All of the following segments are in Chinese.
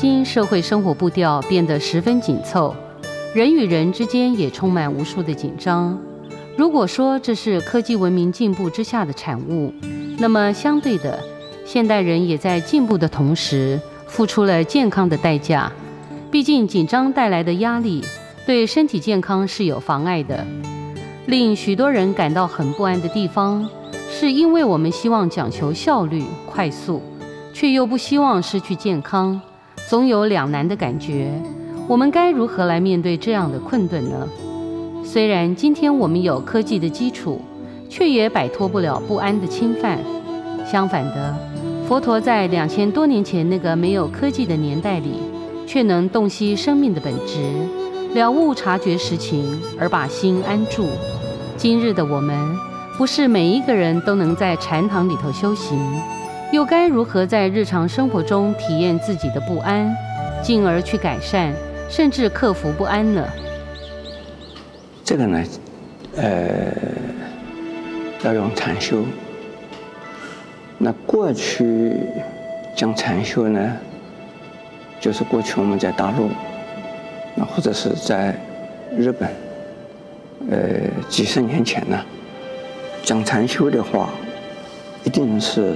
今社会生活步调变得十分紧凑，人与人之间也充满无数的紧张。如果说这是科技文明进步之下的产物，那么相对的，现代人也在进步的同时，付出了健康的代价。毕竟紧张带来的压力，对身体健康是有妨碍的。令许多人感到很不安的地方，是因为我们希望讲求效率、快速，却又不希望失去健康，总有两难的感觉。我们该如何来面对这样的困顿呢？虽然今天我们有科技的基础，却也摆脱不了不安的侵犯。相反的，佛陀在两千多年前那个没有科技的年代里，却能洞悉生命的本质，了悟察觉实情，而把心安住。今日的我们，不是每一个人都能在禅堂里头修行，又该如何在日常生活中体验自己的不安，进而去改善，甚至克服不安呢？这个呢，呃，要用禅修。那过去讲禅修呢，就是过去我们在大陆，那或者是在日本，呃，几十年前呢，讲禅修的话，一定是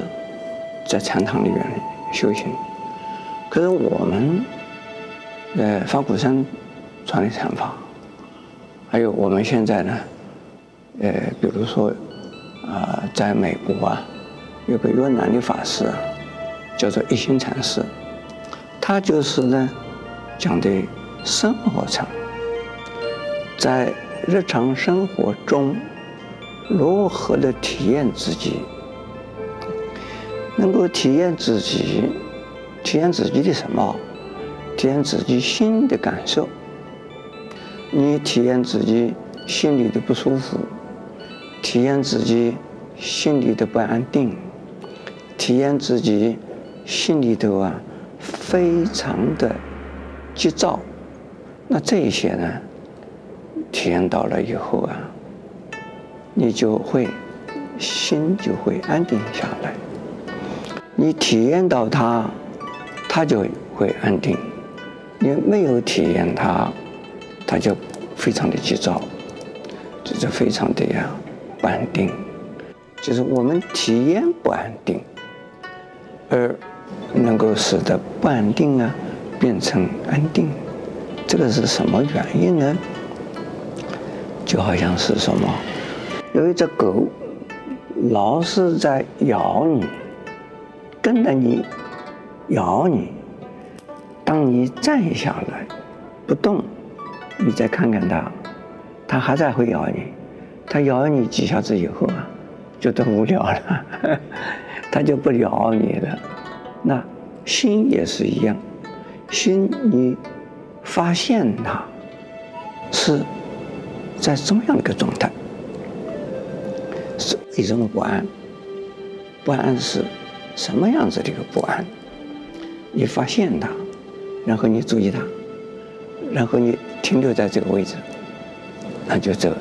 在禅堂里面修行。可是我们，呃，法鼓山传的禅法。还有我们现在呢，呃，比如说，啊、在美国啊，有个越南的法师，叫做一心禅师，他就是呢，讲的生活禅，在日常生活中如何的体验自己，能够体验自己，体验自己的什么？体验自己心的感受。你体验自己心里的不舒服，体验自己心里的不安定，体验自己心里头啊非常的急躁，那这些呢，体验到了以后啊，你就会心就会安定下来。你体验到它，它就会安定；你没有体验它。它就非常的急躁，就是非常的呀不安定，就是我们体验不安定，而能够使得不安定啊变成安定，这个是什么原因呢？就好像是什么，有一只狗老是在咬你，跟着你咬你，当你站下来不动。你再看看它，它还在会咬你，它咬你几下子以后啊，觉得无聊了，它就不咬你了。那心也是一样，心你发现它是在怎么样一个状态，是一种不安，不安是什么样子的一个不安？你发现它，然后你注意它，然后你。停留在这个位置，那就这个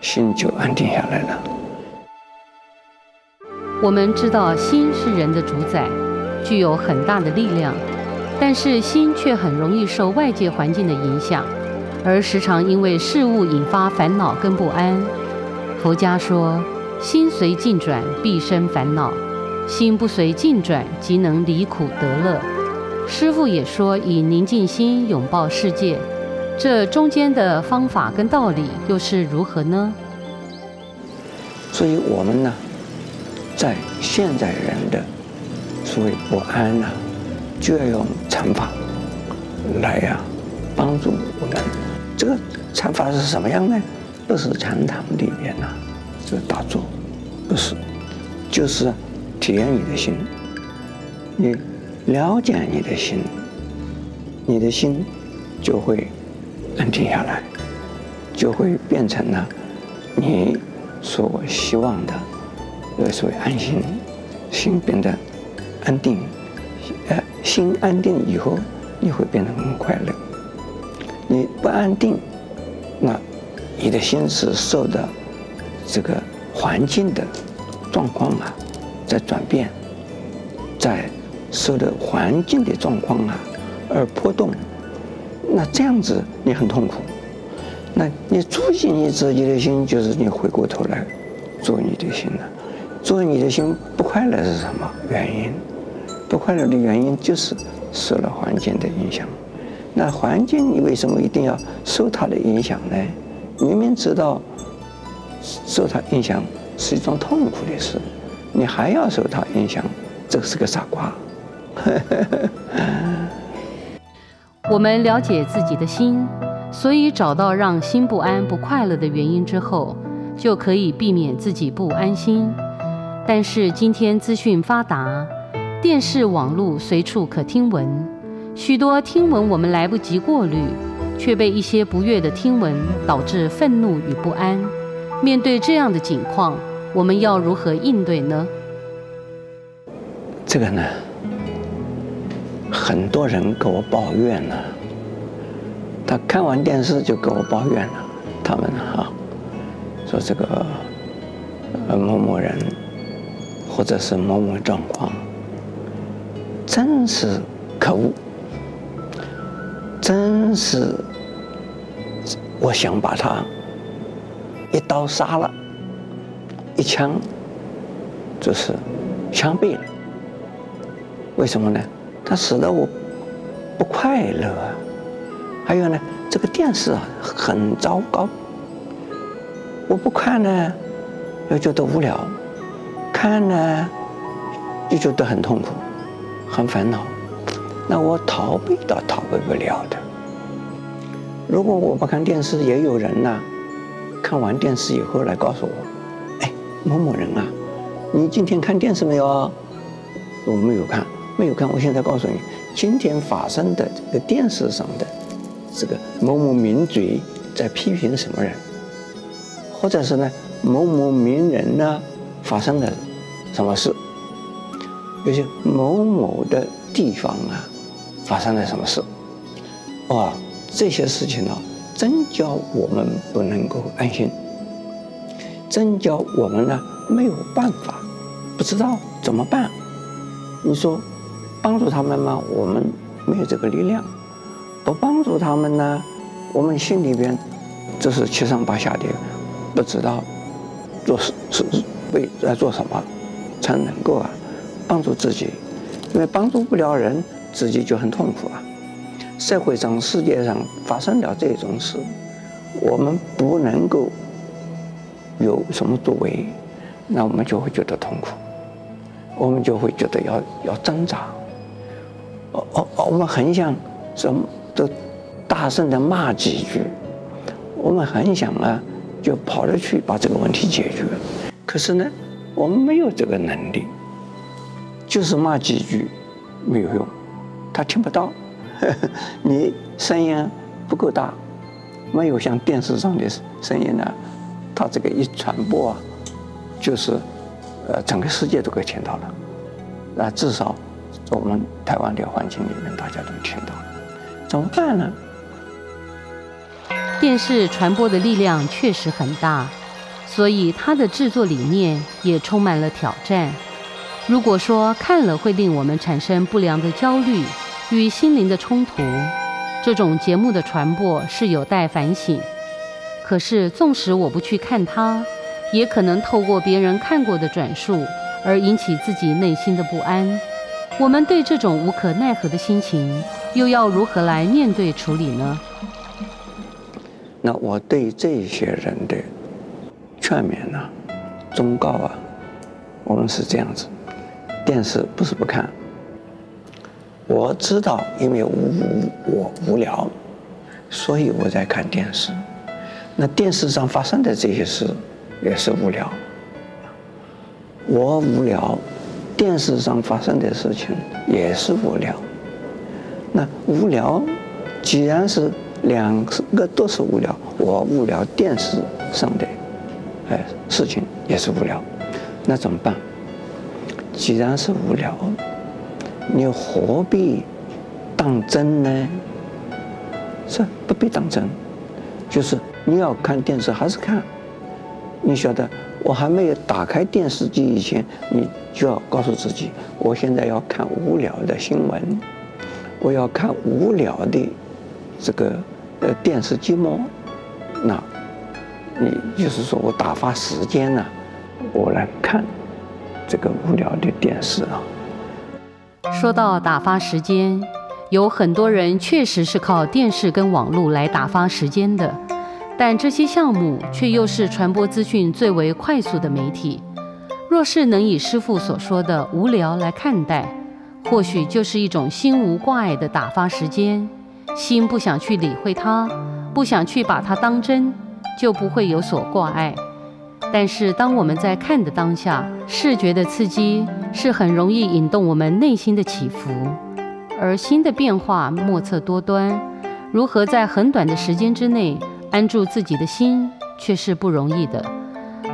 心就安定下来了。我们知道心是人的主宰，具有很大的力量，但是心却很容易受外界环境的影响，而时常因为事物引发烦恼跟不安。佛家说，心随境转必生烦恼，心不随境转即能离苦得乐。师父也说，以宁静心拥抱世界。这中间的方法跟道理又是如何呢？所以我们呢，在现在人的所谓不安呢、就要用禅法来呀、帮助我们。这个禅法是什么样呢？不是禅堂里面呐、这个打坐，不是，就是体验你的心，你了解你的心，你的心就会。安定下来，就会变成了你所希望的，呃，所谓安心，心变得安定，呃，心安定以后，你会变得很快乐。你不安定，那你的心是受到这个环境的状况啊，在转变，在受的环境的状况啊而波动，那这样子你很痛苦。那你促进你自己的心，就是你回过头来做你的心了。做你的心不快乐是什么原因？不快乐的原因就是受了环境的影响。那环境你为什么一定要受它的影响呢？明明知道受它影响是一种痛苦的事，你还要受他影响，这是个傻瓜。我们了解自己的心，所以找到让心不安、不快乐的原因之后，就可以避免自己不安心。但是今天资讯发达，电视、网络随处可听闻，许多听闻我们来不及过滤，却被一些不悦的听闻导致愤怒与不安。面对这样的境况，我们要如何应对呢？这个呢？很多人跟我抱怨了，他看完电视就跟我抱怨了，他们哈说这个某某人或者是某某状况，真是可恶，真是我想把他一刀杀了，一枪就是枪毙了，为什么呢？他使得我不快乐啊！还有呢，这个电视啊很糟糕，我不看呢又觉得无聊，看呢又觉得很痛苦、很烦恼，那我逃避都逃避不了的。如果我不看电视，也有人呢、看完电视以后来告诉我：“，某某人啊，你今天看电视没有啊？”我没有看。没有看，我现在告诉你，今天发生的这个电视上的这个某某名嘴在批评什么人，或者是呢某某名人呢发生了什么事，有些某某的地方啊发生了什么事，哇，这些事情呢，真叫我们不能够安心，真叫我们呢没有办法，不知道怎么办，你说。帮助他们吗？我们没有这个力量。不帮助他们呢，我们心里边这是七上八下的，不知道做是是为在做什么，才能够啊帮助自己。因为帮助不了人，自己就很痛苦啊。社会上、世界上发生了这种事，我们不能够有什么作为，那我们就会觉得痛苦，我们就会觉得要要挣扎。哦哦！我们很想什么都大声的骂几句，我们很想啊，就跑着去把这个问题解决。可是呢，我们没有这个能力，就是骂几句没有用，他听不到。你声音不够大，没有像电视上的声音呢，他这个一传播啊，就是呃整个世界都可以听到了，那至少。我们台湾的环境里面，大家都听到了，怎么办呢？电视传播的力量确实很大，所以它的制作理念也充满了挑战。如果说看了会令我们产生不良的焦虑与心灵的冲突，这种节目的传播是有待反省。可是，纵使我不去看它，也可能透过别人看过的转述而引起自己内心的不安。我们对这种无可奈何的心情，又要如何来面对处理呢？那我对这些人的劝勉呢、忠告啊，我们是这样子：电视不是不看，我知道，因为无我无聊，所以我在看电视。那电视上发生的这些事也是无聊，我无聊。电视上发生的事情也是无聊。那无聊，既然是两个都是无聊，我无聊电视上的哎事情也是无聊，那怎么办？既然是无聊，你何必当真呢？是不必当真，就是你要看电视还是看？你晓得？我还没有打开电视机以前，你就要告诉自己，我现在要看无聊的新闻，我要看无聊的这个呃电视节目，那你就是说我打发时间呢、我来看这个无聊的电视啊。说到打发时间，有很多人确实是靠电视跟网络来打发时间的，但这些项目却又是传播资讯最为快速的媒体。若是能以师父所说的无聊来看待，或许就是一种心无挂碍的打发时间，心不想去理会它，不想去把它当真，就不会有所挂碍。但是当我们在看的当下，视觉的刺激是很容易引动我们内心的起伏，而心的变化莫测多端，如何在很短的时间之内安住自己的心，却是不容易的。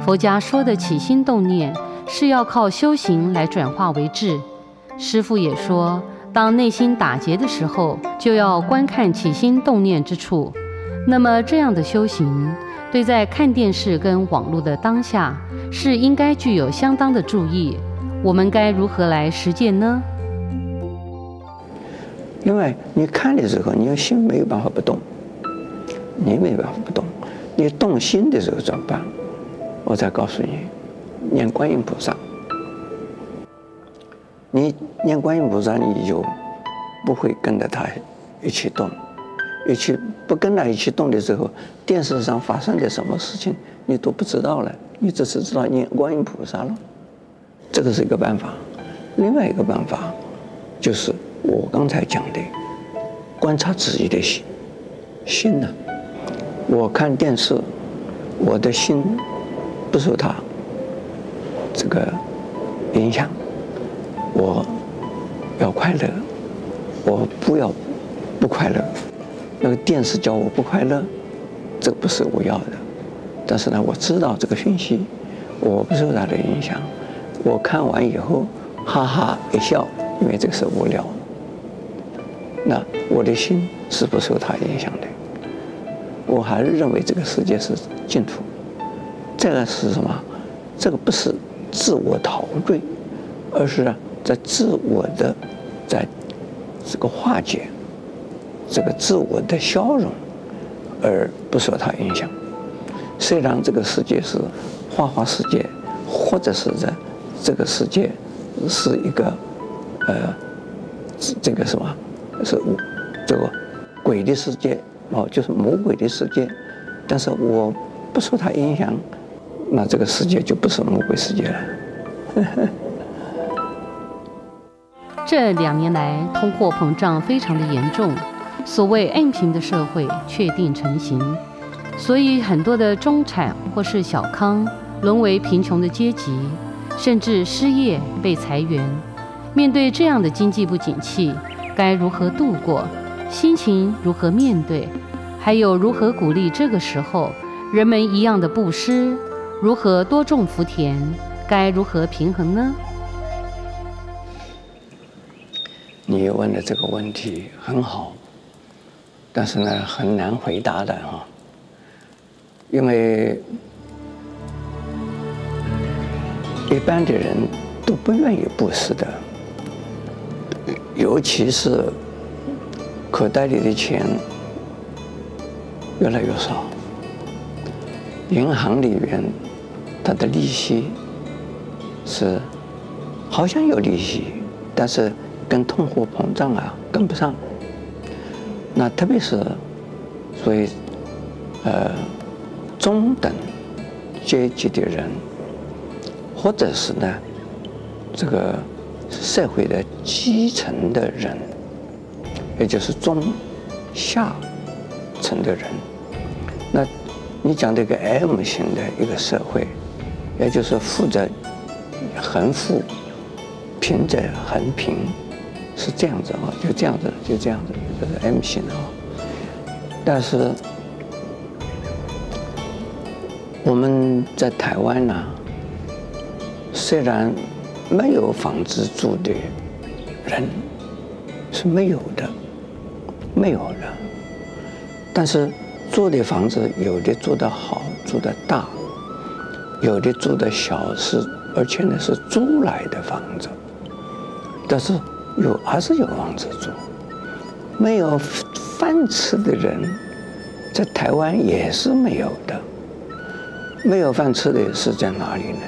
佛家说的起心动念，是要靠修行来转化为智。师父也说，当内心打结的时候，就要观看起心动念之处。那么这样的修行，对在看电视跟网络的当下，是应该具有相当的注意。我们该如何来实践呢？因为你看的时候，你的心没有办法不动，你没办法不动。你动心的时候怎么办？我再告诉你，念观音菩萨。你念观音菩萨，你就不会跟着他一起动。一起不跟他一起动的时候，电视上发生的什么事情你都不知道了。你只是知道念观音菩萨了。这个是一个办法。另外一个办法，就是我刚才讲的，观察自己的心。心呢，我看电视，我的心。不受他这个影响，我要快乐，我不要不快乐。那个电视叫我不快乐，这不是我要的。但是呢，我知道这个讯息，我不受他的影响。我看完以后哈哈一笑，因为这个是无聊。那我的心是不受他影响的，我还是认为这个世界是净土。这个是什么？这个不是自我陶醉，而是在自我的，在这个化解，这个自我的消融，而不受它影响。虽然这个世界是花花世界，或者是在这个世界是一个呃，这个什么是这个鬼的世界哦，就是魔鬼的世界，但是我不受它影响。那这个世界就不是魔鬼世界了。这两年来，通货膨胀非常的严重，所谓 “N 平的社会确定成型，所以很多的中产或是小康沦为贫穷的阶级，甚至失业被裁员。面对这样的经济不景气，该如何度过？心情如何面对？还有如何鼓励这个时候人们一样的布施？如何多种福田？该如何平衡呢？你问的这个问题很好，但是呢，很难回答的哈，因为一般的人都不愿意布施的，尤其是口袋里的钱越来越少，银行里面。它的利息是好像有利息，但是跟通货膨胀啊跟不上。那特别是所以呃中等阶级的人，或者是呢这个社会的基层的人，也就是中下层的人，那你讲这个 M 型的一个社会。也就是富者恒富，贫者恒贫，是这样子啊，就这样子，就这样子，这是 M 型的啊。但是我们在台湾呢，虽然没有房子住的人是没有的，没有了，但是住的房子有的住得好，住的大。有的住的小是，而且呢是租来的房子，但是有还是有房子住，没有饭吃的人，在台湾也是没有的。没有饭吃的是在哪里呢？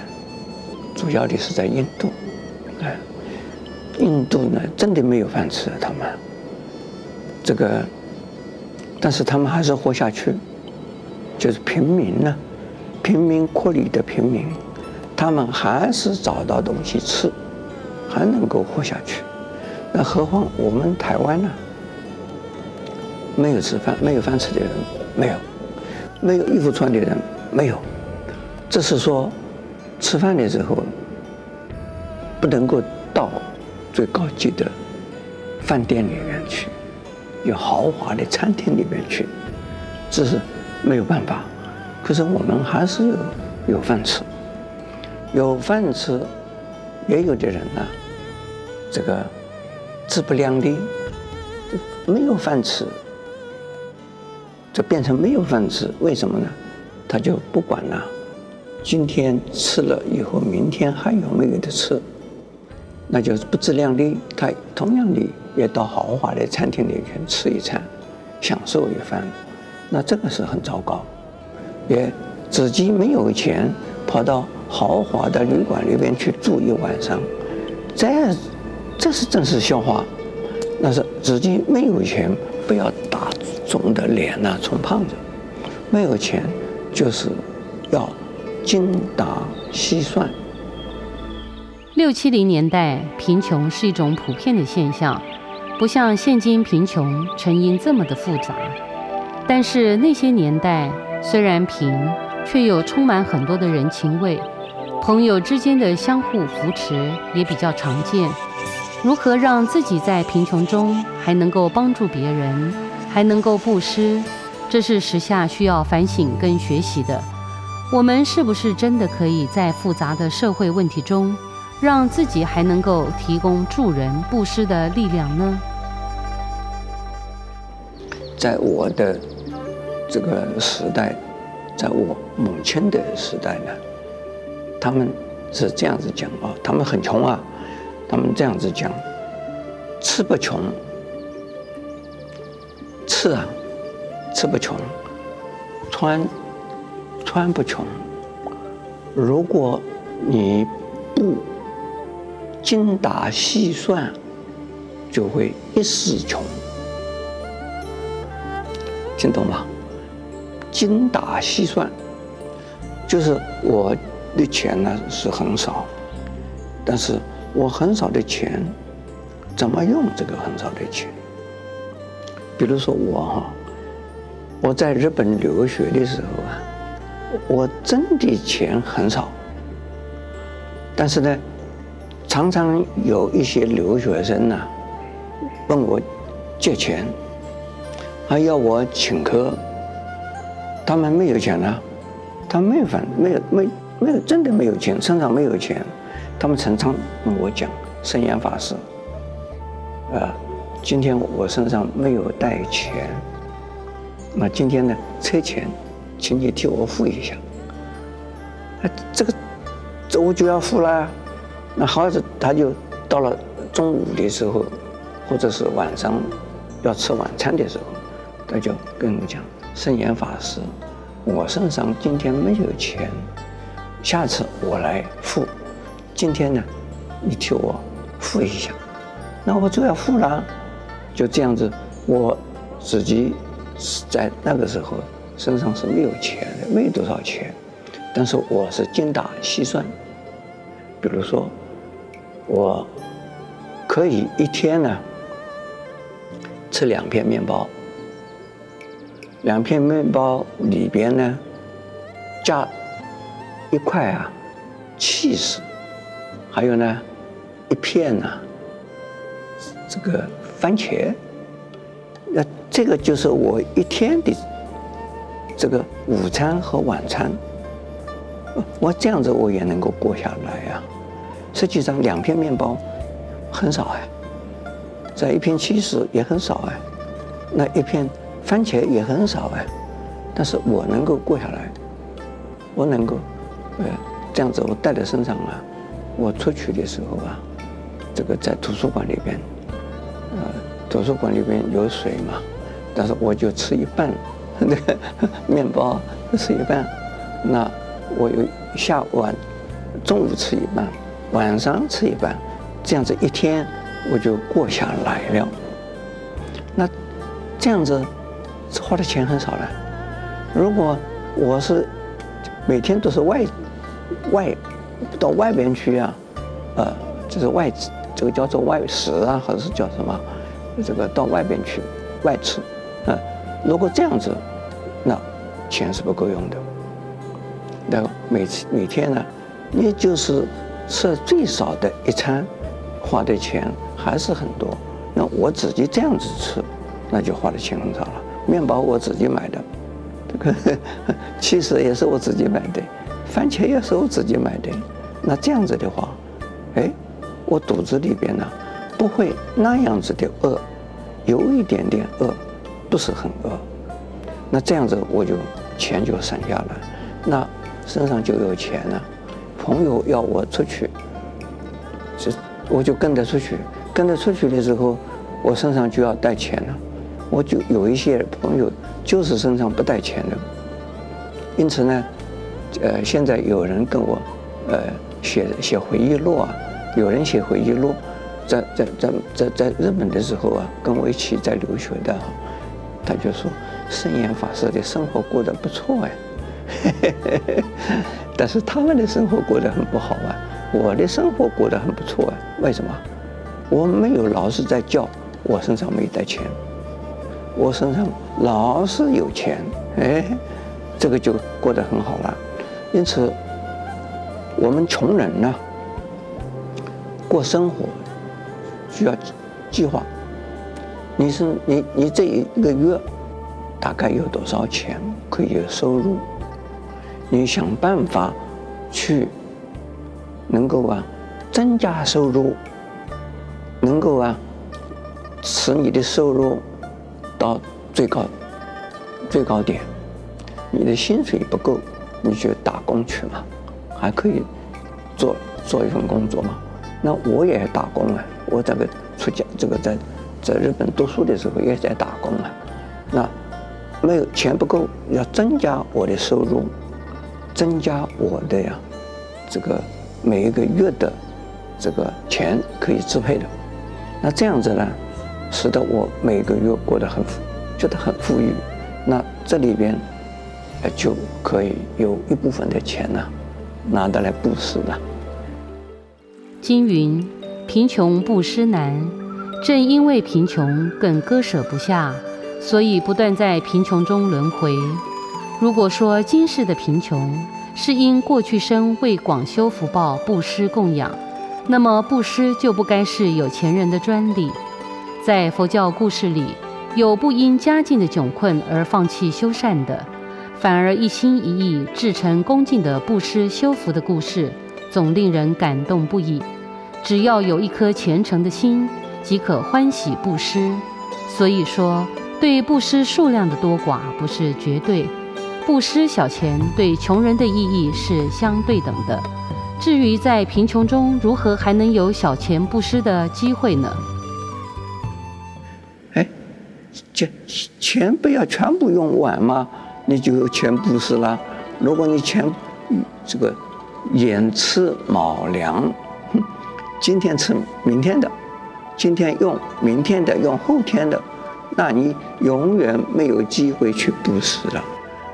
主要的是在印度，哎，印度呢真的没有饭吃，他们这个，但是他们还是活下去，就是平民呢，贫民窟里的平民，他们还是找到东西吃，还能够活下去。那何况我们台湾呢？没有吃饭，没有饭吃的人没有，没有衣服穿的人没有。这是说，吃饭的时候不能够到最高级的饭店里面去，有豪华的餐厅里面去，这是没有办法。可是我们还是有有饭吃，有饭吃，也有的人呢，这个自不量力，没有饭吃。就变成没有饭吃，为什么呢？他就不管了。今天吃了以后，明天还有没有得吃？那就是不自量力。他同样的也到豪华的餐厅里去吃一餐，享受一番。那这个是很糟糕。也自己没有钱，跑到豪华的旅馆里边去住一晚上，这这是真是笑话。那是自己没有钱，不要打。肿的脸呐，充胖子，没有钱，就是要精打细算。六七零年代，贫穷是一种普遍的现象，不像现今贫穷成因这么的复杂。但是那些年代虽然贫，却又充满很多的人情味，朋友之间的相互扶持也比较常见。如何让自己在贫穷中还能够帮助别人？还能够布施，这是时下需要反省跟学习的。我们是不是真的可以在复杂的社会问题中，让自己还能够提供助人布施的力量呢？在我的这个时代，在我母亲的时代呢，他们是这样子讲啊，他们很穷啊，他们这样子讲，吃不穷。吃啊，吃不穷；穿，穿不穷。如果你不精打细算，就会一世穷。听懂吗？精打细算，就是我的钱呢是很少，但是我很少的钱，怎么用这个很少的钱？比如说我哈，我在日本留学的时候啊，我挣的钱很少，但是呢，常常有一些留学生呐，问我借钱，还要我请客，他们没有钱啊，他没有反没有没没有真的没有钱，身上没有钱，他们常常跟我讲圣严法师，啊。今天我身上没有带钱，那今天呢，车钱，请你替我付一下。哎，这个，这我就要付了。那好子他就到了中午的时候，或者是晚上要吃晚餐的时候，他就跟我讲：“圣严法师，我身上今天没有钱，下次我来付。今天呢，你替我付一下。”那我就要付了。就这样子，我自己在那个时候身上是没有钱的，没有多少钱，但是我是精打细算。比如说，我可以一天呢吃两片面包，两片面包里边呢加一块啊 cheese，，还有呢一片呢这个。番茄，那这个就是我一天的这个午餐和晚餐。我这样子我也能够过下来呀。实际上两片面包很少哎，在一片起司也很少哎，那一片番茄也很少哎，但是我能够过下来，我能够呃这样子我带在身上啊，我出去的时候啊，这个在图书馆里边。呃，图书馆里边有水嘛，但是我就吃一半，那个 面包吃一半，那我有下午晚中午吃一半，晚上吃一半，这样子一天我就过下来了。那这样子花的钱很少了。如果我是每天都是外外到外边去啊，呃，就是外这个叫做外食啊，或者是叫什么？这个到外边去外吃，啊，如果这样子，那钱是不够用的。那每次每天呢，你就是吃最少的一餐，花的钱还是很多。那我自己这样子吃，那就花的钱很少了。面包我自己买的，这 个其实也是我自己买的，番茄也是我自己买的。那这样子的话，哎，我肚子里边呢，不会那样子的饿。有一点点饿，不是很饿，那这样子我就钱就省下来，那身上就有钱了。朋友要我出去，就我就跟着出去，跟着出去的时候，我身上就要带钱了。我就有一些朋友就是身上不带钱的，因此呢，呃，现在有人跟我，呃，写写回忆录啊，有人写回忆录。在在在在在日本的时候啊，跟我一起在留学的，他就说圣严法师的生活过得不错哎，但是他们的生活过得很不好啊，我的生活过得很不错啊，为什么？我没有老是在叫，我身上没带钱，我身上老是有钱，哎，这个就过得很好了。因此，我们穷人呢，过生活。需要计划，你是你你这一个月大概有多少钱可以有收入？你想办法去能够啊增加收入，能够啊使你的收入到最高最高点。你的薪水不够，你去打工去嘛，还可以做做一份工作嘛。那我也打工啊。我这个出家，这个在在日本读书的时候也在打工啊。那没有钱不够，要增加我的收入，增加我的呀，这个每一个月的这个钱可以支配的。那这样子呢，使得我每个月过得很富，觉得很富裕。那这里边，呃，就可以有一部分的钱呢，拿得来布施了。经云。贫穷布施难，正因为贫穷更割舍不下，所以不断在贫穷中轮回。如果说今世的贫穷是因过去生为广修福报布施供养，那么布施就不该是有钱人的专利。在佛教故事里，有不因家境的窘困而放弃修善的，反而一心一意至诚恭敬的布施修福的故事，总令人感动不已。只要有一颗虔诚的心，即可欢喜布施。所以说，对布施数量的多寡不是绝对，布施小钱对穷人的意义是相对等的。至于在贫穷中如何还能有小钱布施的机会呢？哎，钱钱不要全部用完吗？你就有钱布施了。如果你钱这个寅吃卯粮。今天吃明天的，今天用明天的，用后天的，那你永远没有机会去布施了。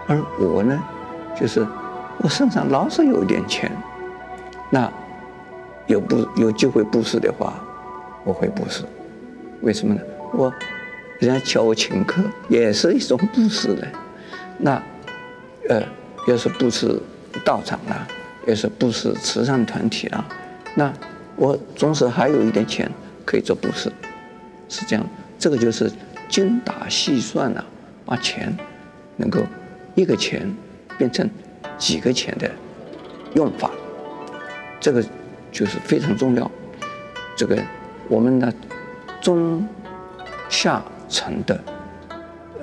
而我呢，就是我身上老是有一点钱，那有不有机会布施的话，我会布施。为什么呢？我人家叫我请客也是一种布施的，那呃，要是布施道场啦，要是布施慈善团体啦，那。我总是还有一点钱可以做布施，是这样。这个就是精打细算啊，把钱能够一个钱变成几个钱的用法，这个就是非常重要。这个我们的中下层的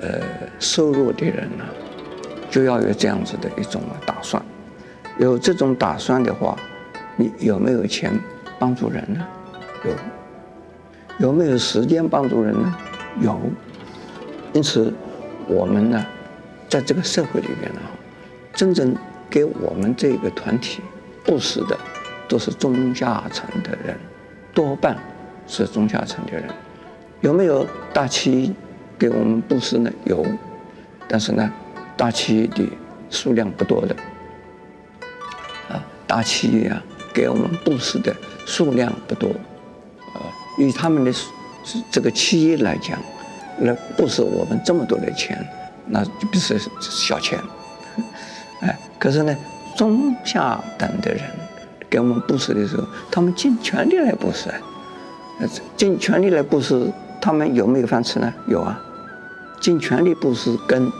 呃收入的人呢，就要有这样子的一种打算。有这种打算的话，你有没有钱？帮助人呢，有有没有时间帮助人呢？有。因此，我们呢，在这个社会里边呢，真正给我们这个团体布施的，都是中下层的人，多半是中下层的人。有没有大企业给我们布施呢？有，但是呢，大企业的数量不多的。啊，大企业啊，给我们布施的数量不多。啊以他们的这个企业来讲，来布施我们这么多的钱，那就不是小钱。哎，可是呢，中下等的人给我们布施的时候，他们尽全力来布施，尽全力来布施，他们有没有饭吃呢？有啊，尽全力布施跟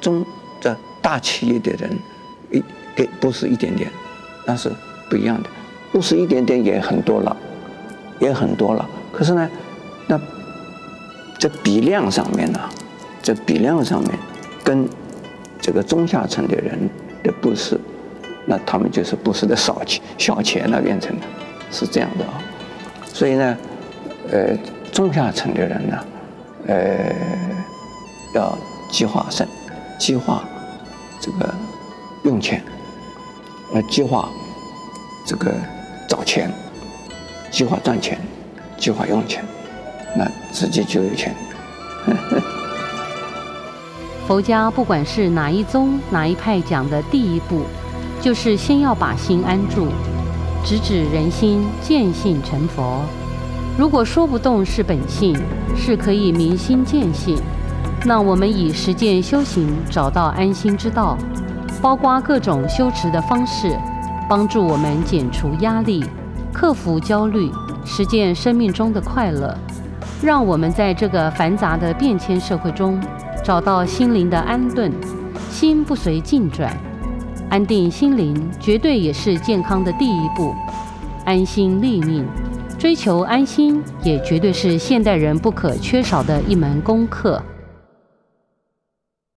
中的大企业的人一给布施一点点，那是不一样的。布施一点点也很多了，也很多了。可是呢，那这比量上面呢，这比量上面，跟这个中下层的人的布施，那他们就是布施的少钱小钱了，变成的，是这样的啊。所以呢，呃，中下层的人呢，呃，要计划生，计划这个用钱，呃，计划这个找钱，计划赚钱。计划用钱，那自己就有钱。呵 呵佛家不管是哪一宗哪一派讲的第一步，就是先要把心安住，直指人心，见性成佛。如果说不动是本性，是可以明心见性，那我们以实践修行找到安心之道，包括各种修持的方式，帮助我们减除压力，克服焦虑。实践生命中的快乐，让我们在这个繁杂的变迁社会中，找到心灵的安顿，心不随境转，安定心灵绝对也是健康的第一步。安心立命，追求安心也绝对是现代人不可缺少的一门功课。